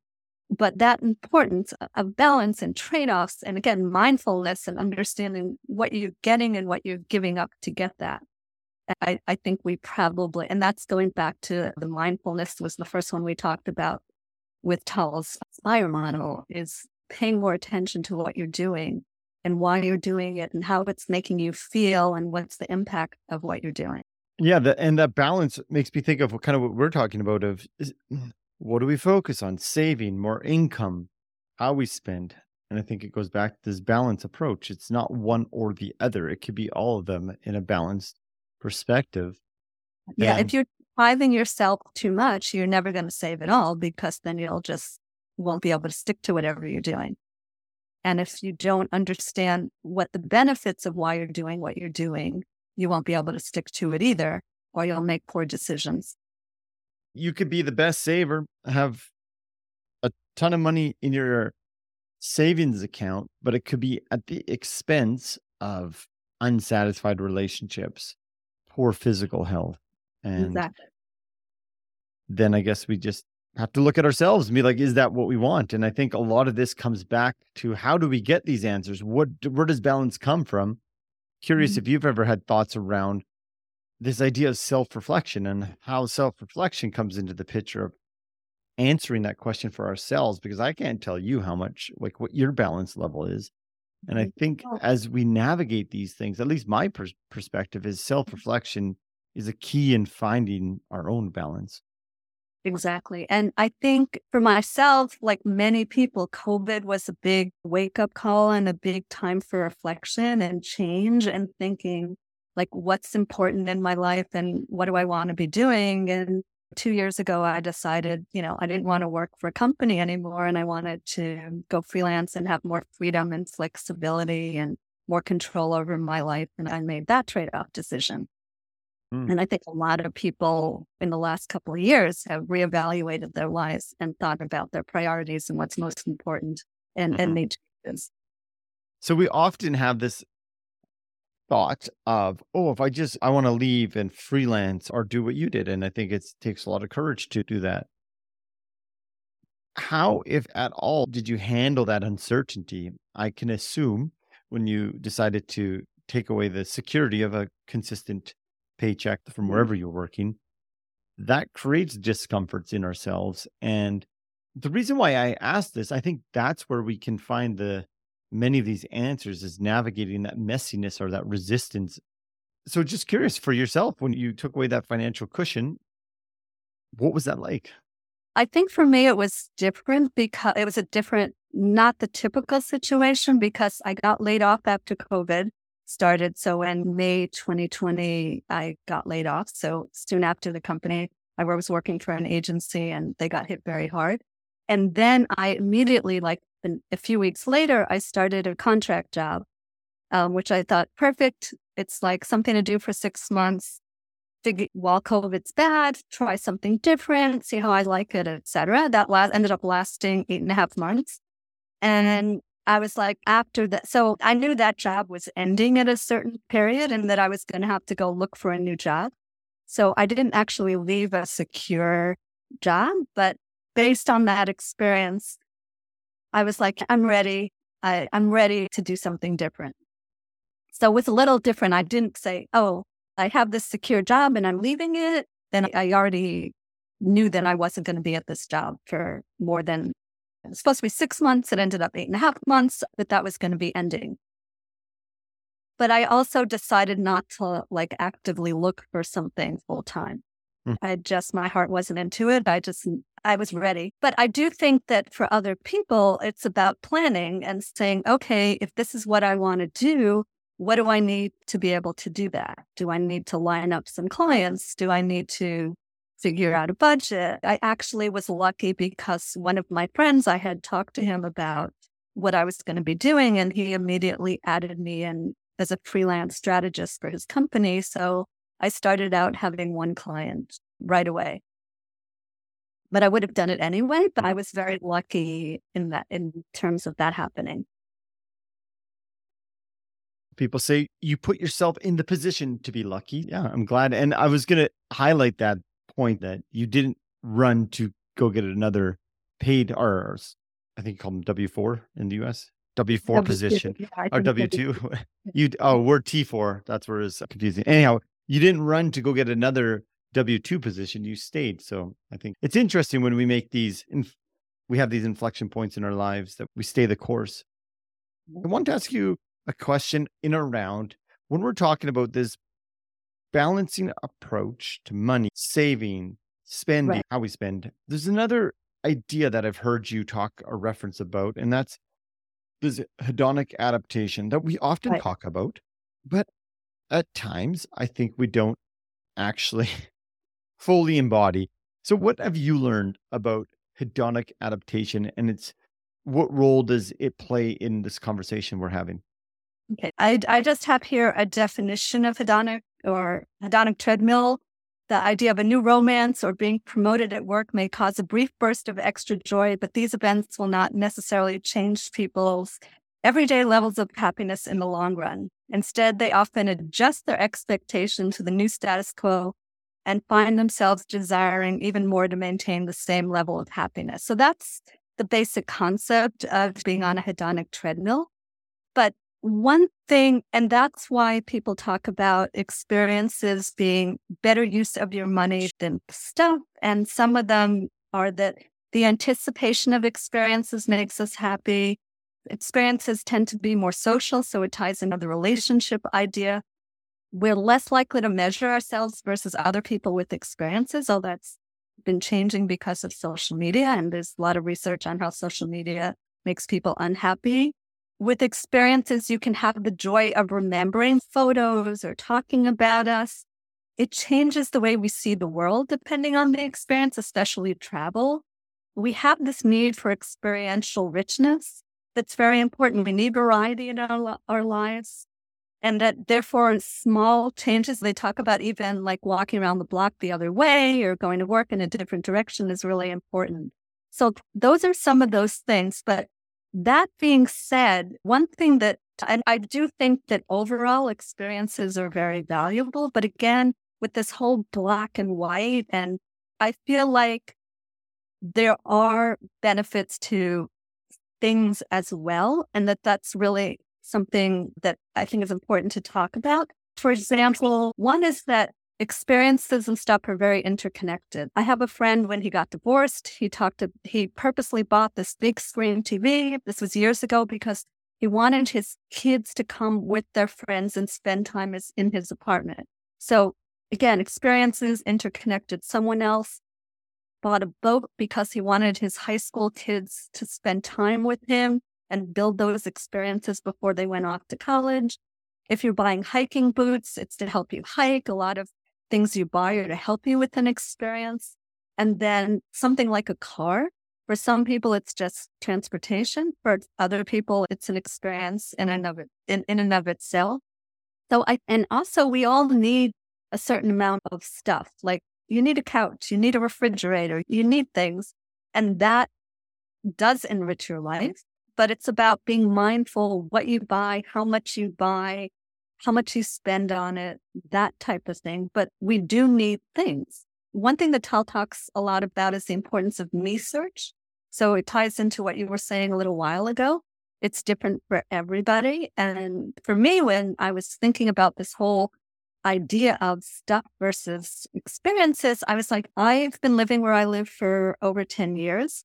but that importance of balance and trade-offs and again mindfulness and understanding what you're getting and what you're giving up to get that I, I think we probably and that's going back to the mindfulness was the first one we talked about with Tal's Spire model is paying more attention to what you're doing and why you're doing it and how it's making you feel and what's the impact of what you're doing yeah the, and that balance makes me think of kind of what we're talking about of is, what do we focus on? Saving, more income, how we spend. And I think it goes back to this balance approach. It's not one or the other, it could be all of them in a balanced perspective. Yeah. And if you're depriving yourself too much, you're never going to save it all because then you'll just won't be able to stick to whatever you're doing. And if you don't understand what the benefits of why you're doing what you're doing, you won't be able to stick to it either, or you'll make poor decisions you could be the best saver, have a ton of money in your savings account, but it could be at the expense of unsatisfied relationships, poor physical health. And exactly. then I guess we just have to look at ourselves and be like, is that what we want? And I think a lot of this comes back to how do we get these answers? What where does balance come from? Curious mm-hmm. if you've ever had thoughts around this idea of self reflection and how self reflection comes into the picture of answering that question for ourselves because I can't tell you how much like what your balance level is. And I think as we navigate these things, at least my pers- perspective is self reflection is a key in finding our own balance. Exactly. And I think for myself, like many people, COVID was a big wake up call and a big time for reflection and change and thinking, like what's important in my life and what do I want to be doing. And two years ago, I decided, you know, I didn't want to work for a company anymore and I wanted to go freelance and have more freedom and flexibility and more control over my life. And I made that trade off decision. Mm. And I think a lot of people in the last couple of years have reevaluated their lives and thought about their priorities and what's most important and, mm-hmm. and made changes. So we often have this thought of, oh, if I just I want to leave and freelance or do what you did, and I think it takes a lot of courage to do that. How, if at all, did you handle that uncertainty? I can assume when you decided to take away the security of a consistent paycheck from mm-hmm. wherever you're working, that creates discomforts in ourselves. And the reason why I asked this, I think that's where we can find the many of these answers is navigating that messiness or that resistance. So, just curious for yourself, when you took away that financial cushion, what was that like? I think for me, it was different because it was a different, not the typical situation because I got laid off after COVID started. So, in May 2020, I got laid off. So, soon after the company, I was working for an agency and they got hit very hard. And then I immediately, like a few weeks later, I started a contract job, um, which I thought perfect. It's like something to do for six months. Figure, while COVID's bad, try something different, see how I like it, etc. That last ended up lasting eight and a half months. And I was like, after that, so I knew that job was ending at a certain period and that I was going to have to go look for a new job. So I didn't actually leave a secure job, but based on that experience, I was like, I'm ready. I, I'm ready to do something different. So it was a little different. I didn't say, oh, I have this secure job and I'm leaving it. Then I already knew that I wasn't going to be at this job for more than it was supposed to be six months. It ended up eight and a half months, but that was going to be ending. But I also decided not to like actively look for something full time. Hmm. I just, my heart wasn't into it. I just, I was ready. But I do think that for other people, it's about planning and saying, okay, if this is what I want to do, what do I need to be able to do that? Do I need to line up some clients? Do I need to figure out a budget? I actually was lucky because one of my friends, I had talked to him about what I was going to be doing, and he immediately added me in as a freelance strategist for his company. So I started out having one client right away. But I would have done it anyway, but I was very lucky in that in terms of that happening. People say you put yourself in the position to be lucky. Yeah, I'm glad. And I was going to highlight that point that you didn't run to go get another paid or I think you call them W four in the US. W four position yeah, or W two. you oh we're T four. That's where it's confusing. Anyhow, you didn't run to go get another W two position. You stayed. So I think it's interesting when we make these. Inf- we have these inflection points in our lives that we stay the course. I want to ask you a question in a round. when we're talking about this balancing approach to money, saving, spending, right. how we spend. There's another idea that I've heard you talk or reference about, and that's this hedonic adaptation that we often right. talk about, but at times I think we don't actually fully embody. So, what have you learned about hedonic adaptation and its what role does it play in this conversation we're having? Okay. I, I just have here a definition of hedonic or hedonic treadmill. The idea of a new romance or being promoted at work may cause a brief burst of extra joy, but these events will not necessarily change people's everyday levels of happiness in the long run. Instead, they often adjust their expectation to the new status quo and find themselves desiring even more to maintain the same level of happiness. So that's the basic concept of being on a hedonic treadmill. One thing, and that's why people talk about experiences being better use of your money than stuff. And some of them are that the anticipation of experiences makes us happy. Experiences tend to be more social, so it ties into the relationship idea. We're less likely to measure ourselves versus other people with experiences, although that's been changing because of social media. And there's a lot of research on how social media makes people unhappy with experiences, you can have the joy of remembering photos or talking about us. It changes the way we see the world depending on the experience, especially travel. We have this need for experiential richness that's very important. We need variety in our, our lives. And that therefore, small changes, they talk about even like walking around the block the other way or going to work in a different direction is really important. So those are some of those things. But that being said, one thing that, and I do think that overall experiences are very valuable, but again, with this whole black and white, and I feel like there are benefits to things as well, and that that's really something that I think is important to talk about. For example, one is that experiences and stuff are very interconnected. I have a friend when he got divorced, he talked to, he purposely bought this big screen TV. This was years ago because he wanted his kids to come with their friends and spend time in his apartment. So again, experiences interconnected. Someone else bought a boat because he wanted his high school kids to spend time with him and build those experiences before they went off to college. If you're buying hiking boots, it's to help you hike. A lot of things you buy are to help you with an experience. And then something like a car, for some people, it's just transportation. For other people, it's an experience in and of it, in, in and of itself. So I, and also we all need a certain amount of stuff. Like you need a couch, you need a refrigerator, you need things. And that does enrich your life. but it's about being mindful what you buy, how much you buy, how much you spend on it, that type of thing. But we do need things. One thing that Tal talks a lot about is the importance of me search. So it ties into what you were saying a little while ago. It's different for everybody. And for me, when I was thinking about this whole idea of stuff versus experiences, I was like, I've been living where I live for over 10 years.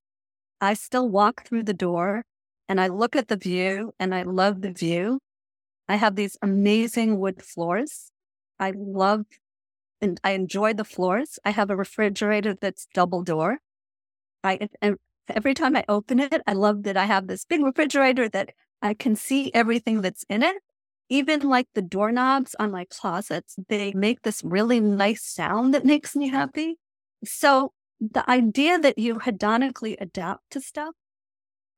I still walk through the door and I look at the view and I love the view. I have these amazing wood floors. I love and I enjoy the floors. I have a refrigerator that's double door. I every time I open it, I love that I have this big refrigerator that I can see everything that's in it. Even like the doorknobs on my closets, they make this really nice sound that makes me happy. So the idea that you hedonically adapt to stuff,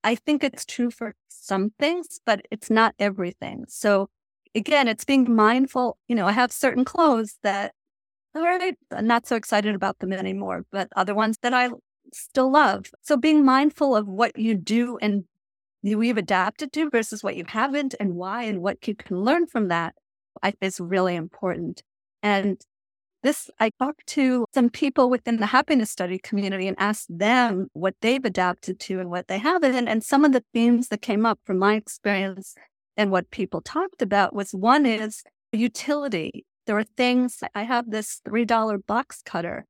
I think it's true for some things, but it's not everything. So again, it's being mindful. You know, I have certain clothes that, all right, I'm not so excited about them anymore, but other ones that I still love. So being mindful of what you do and we've adapted to versus what you haven't and why and what you can learn from that, is really important. And this, I talked to some people within the happiness study community and asked them what they've adapted to and what they haven't. And some of the themes that came up from my experience and what people talked about was one is utility. There are things, I have this $3 box cutter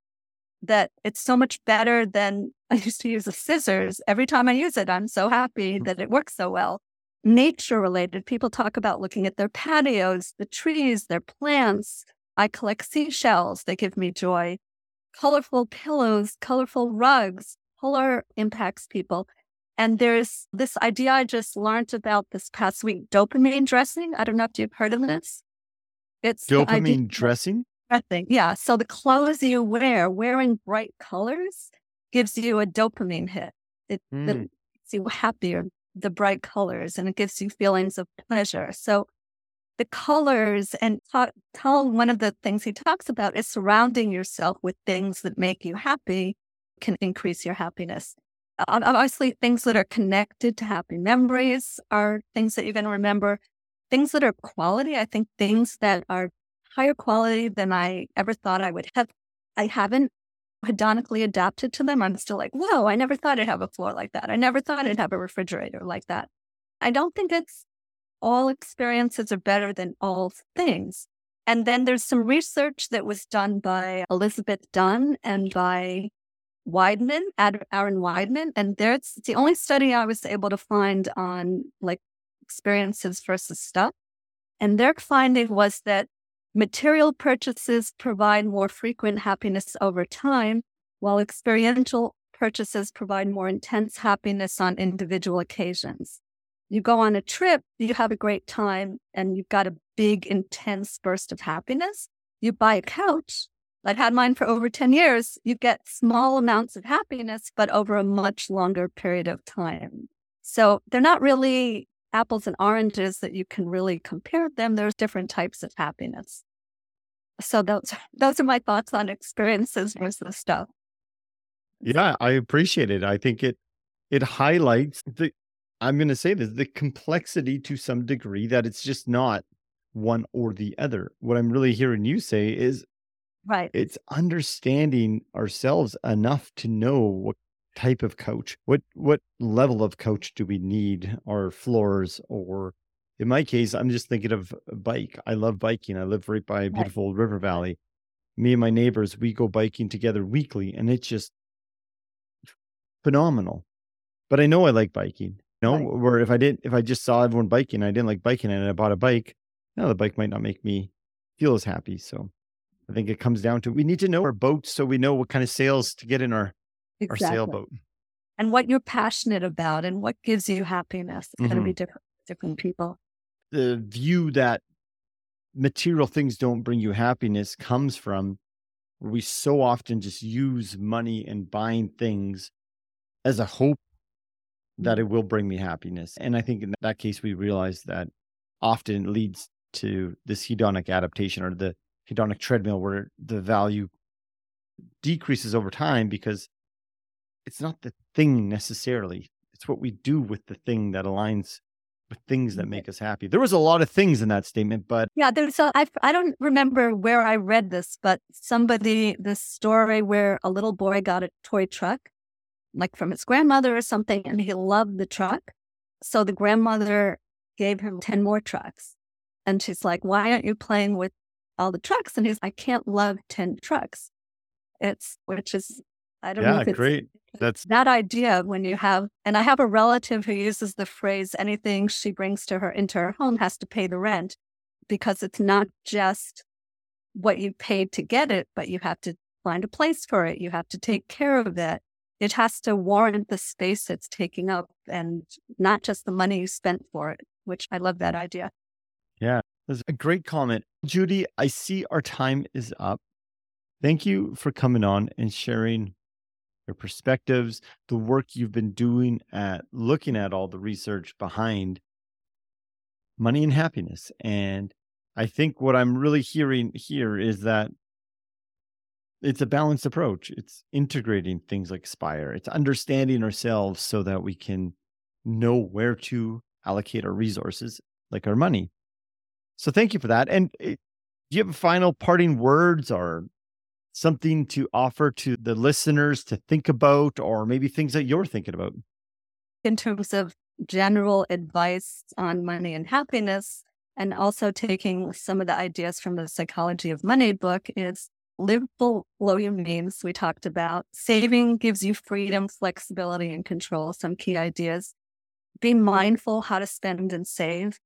that it's so much better than I used to use the scissors. Every time I use it, I'm so happy mm. that it works so well. Nature related, people talk about looking at their patios, the trees, their plants, I collect seashells. They give me joy. Colorful pillows, colorful rugs. Color impacts people. And there's this idea I just learned about this past week dopamine dressing. I don't know if you've heard of this. It's dopamine dressing? Dressing. Yeah. So the clothes you wear, wearing bright colors, gives you a dopamine hit. It, mm. it makes you happier, the bright colors, and it gives you feelings of pleasure. So the colors and talk, Tal one of the things he talks about is surrounding yourself with things that make you happy can increase your happiness. Obviously, things that are connected to happy memories are things that you're going to remember. Things that are quality, I think things that are higher quality than I ever thought I would have. I haven't hedonically adapted to them. I'm still like, whoa, I never thought I'd have a floor like that. I never thought I'd have a refrigerator like that. I don't think it's all experiences are better than all things. And then there's some research that was done by Elizabeth Dunn and by Weidman, Aaron Weidman. And there's the only study I was able to find on like experiences versus stuff. And their finding was that material purchases provide more frequent happiness over time, while experiential purchases provide more intense happiness on individual occasions. You go on a trip, you have a great time, and you've got a big, intense burst of happiness. You buy a couch. I've had mine for over 10 years. You get small amounts of happiness, but over a much longer period of time. So they're not really apples and oranges that you can really compare them. There's different types of happiness. So those those are my thoughts on experiences versus stuff. Yeah, I appreciate it. I think it it highlights the I'm going to say this the complexity to some degree that it's just not one or the other. What I'm really hearing you say is right. It's understanding ourselves enough to know what type of coach, what what level of coach do we need, our floors or in my case, I'm just thinking of a bike. I love biking. I live right by a beautiful right. river valley. Me and my neighbors, we go biking together weekly, and it's just phenomenal. But I know I like biking. No, right. where if I didn't, if I just saw everyone biking, I didn't like biking, and I bought a bike, now the bike might not make me feel as happy. So I think it comes down to we need to know our boats so we know what kind of sails to get in our exactly. our sailboat and what you're passionate about and what gives you happiness. It's mm-hmm. going to be different different people. The view that material things don't bring you happiness comes from we so often just use money and buying things as a hope that mm. it will bring me happiness. And I think in that case, we realize that often leads to this hedonic adaptation or the hedonic treadmill where the value decreases over time because it's not the thing necessarily. It's what we do with the thing that aligns with things that make us happy. There was a lot of things in that statement, but yeah, there's a, I, I don't remember where I read this, but somebody, this story where a little boy got a toy truck, like from his grandmother or something, and he loved the truck. So the grandmother gave him 10 more trucks. And she's like, why aren't you playing with all the trucks? And he's, I can't love 10 trucks. It's, which is, I don't know. yeah, great. That's that idea when you have and i have a relative who uses the phrase anything she brings to her into her home has to pay the rent because it's not just what you paid to get it but you have to find a place for it you have to take care of it it has to warrant the space it's taking up and not just the money you spent for it which i love that idea. Yeah that's a great comment. Judy i see our time is up. Thank you for coming on and sharing your perspectives, the work you've been doing at looking at all the research behind money and happiness. And I think what I'm really hearing here is that it's a balanced approach. It's integrating things like Spire, it's understanding ourselves so that we can know where to allocate our resources, like our money. So thank you for that. And eh, do you have a final parting words or something to offer to the listeners to think about, or maybe things that you're thinking about? In terms of general advice on money and happiness, and also taking some of the ideas from the Psychology of Money book, is live below your means. We talked about saving gives you freedom, flexibility, and control. Some key ideas. Be mindful how to spend and save.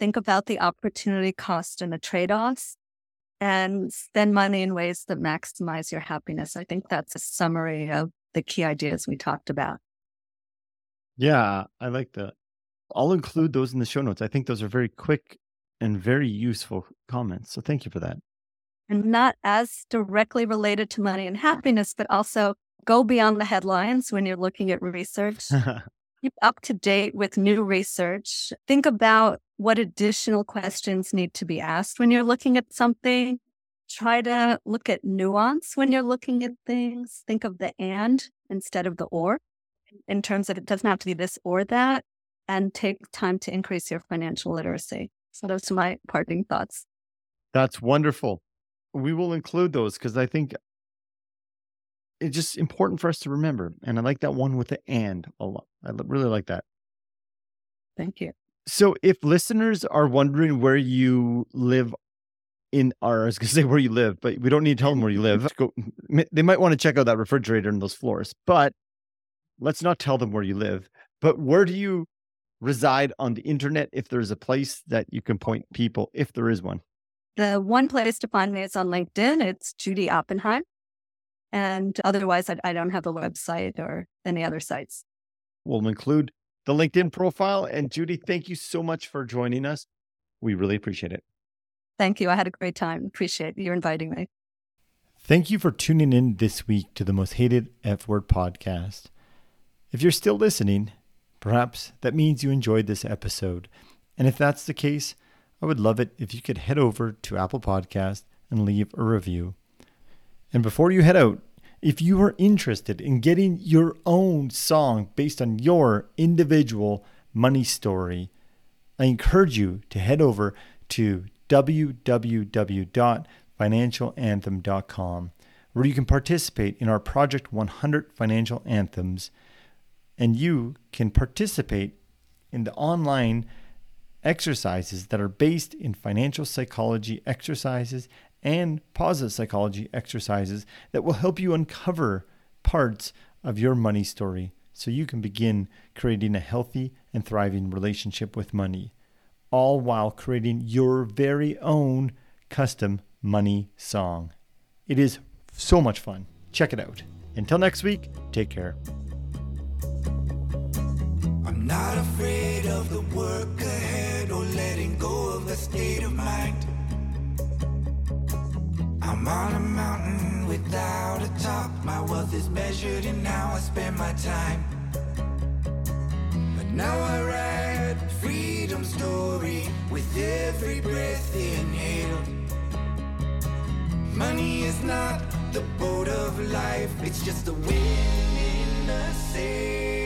Think about the opportunity cost and the trade offs and spend money in ways that maximize your happiness. I think that's a summary of the key ideas we talked about. Yeah, I like that. I'll include those in the show notes. I think those are very quick and very useful comments. So thank you for that. And not as directly related to money and happiness, but also go beyond the headlines when you're looking at research. Keep up to date with new research. Think about what additional questions need to be asked when you're looking at something. Try to look at nuance when you're looking at things. Think of the and instead of the or in terms of it doesn't have to be this or that, and take time to increase your financial literacy. So, those are my parting thoughts. That's wonderful. We will include those because I think it's just important for us to remember. And I like that one with the and a lot. I really like that. Thank you. So, if listeners are wondering where you live in our, I was going to say where you live, but we don't need to tell them where you live. Go, they might want to check out that refrigerator and those floors, but let's not tell them where you live. But where do you reside on the internet if there's a place that you can point people, if there is one? The one place to find me is on LinkedIn. It's Judy Oppenheim. And otherwise, I, I don't have a website or any other sites. We'll include the LinkedIn profile. And Judy, thank you so much for joining us. We really appreciate it. Thank you. I had a great time. Appreciate you inviting me. Thank you for tuning in this week to the Most Hated F Word podcast. If you're still listening, perhaps that means you enjoyed this episode. And if that's the case, I would love it if you could head over to Apple Podcast and leave a review. And before you head out, if you are interested in getting your own song based on your individual money story, I encourage you to head over to www.financialanthem.com where you can participate in our Project 100 Financial Anthems and you can participate in the online exercises that are based in financial psychology exercises and positive psychology exercises that will help you uncover parts of your money story so you can begin creating a healthy and thriving relationship with money, all while creating your very own custom money song. It is so much fun. Check it out. Until next week, take care. Not afraid of the work ahead or letting go of the state of mind. I'm on a mountain without a top. My wealth is measured in how I spend my time. But now I write freedom story with every breath inhaled. Money is not the boat of life, it's just the wind in the sail.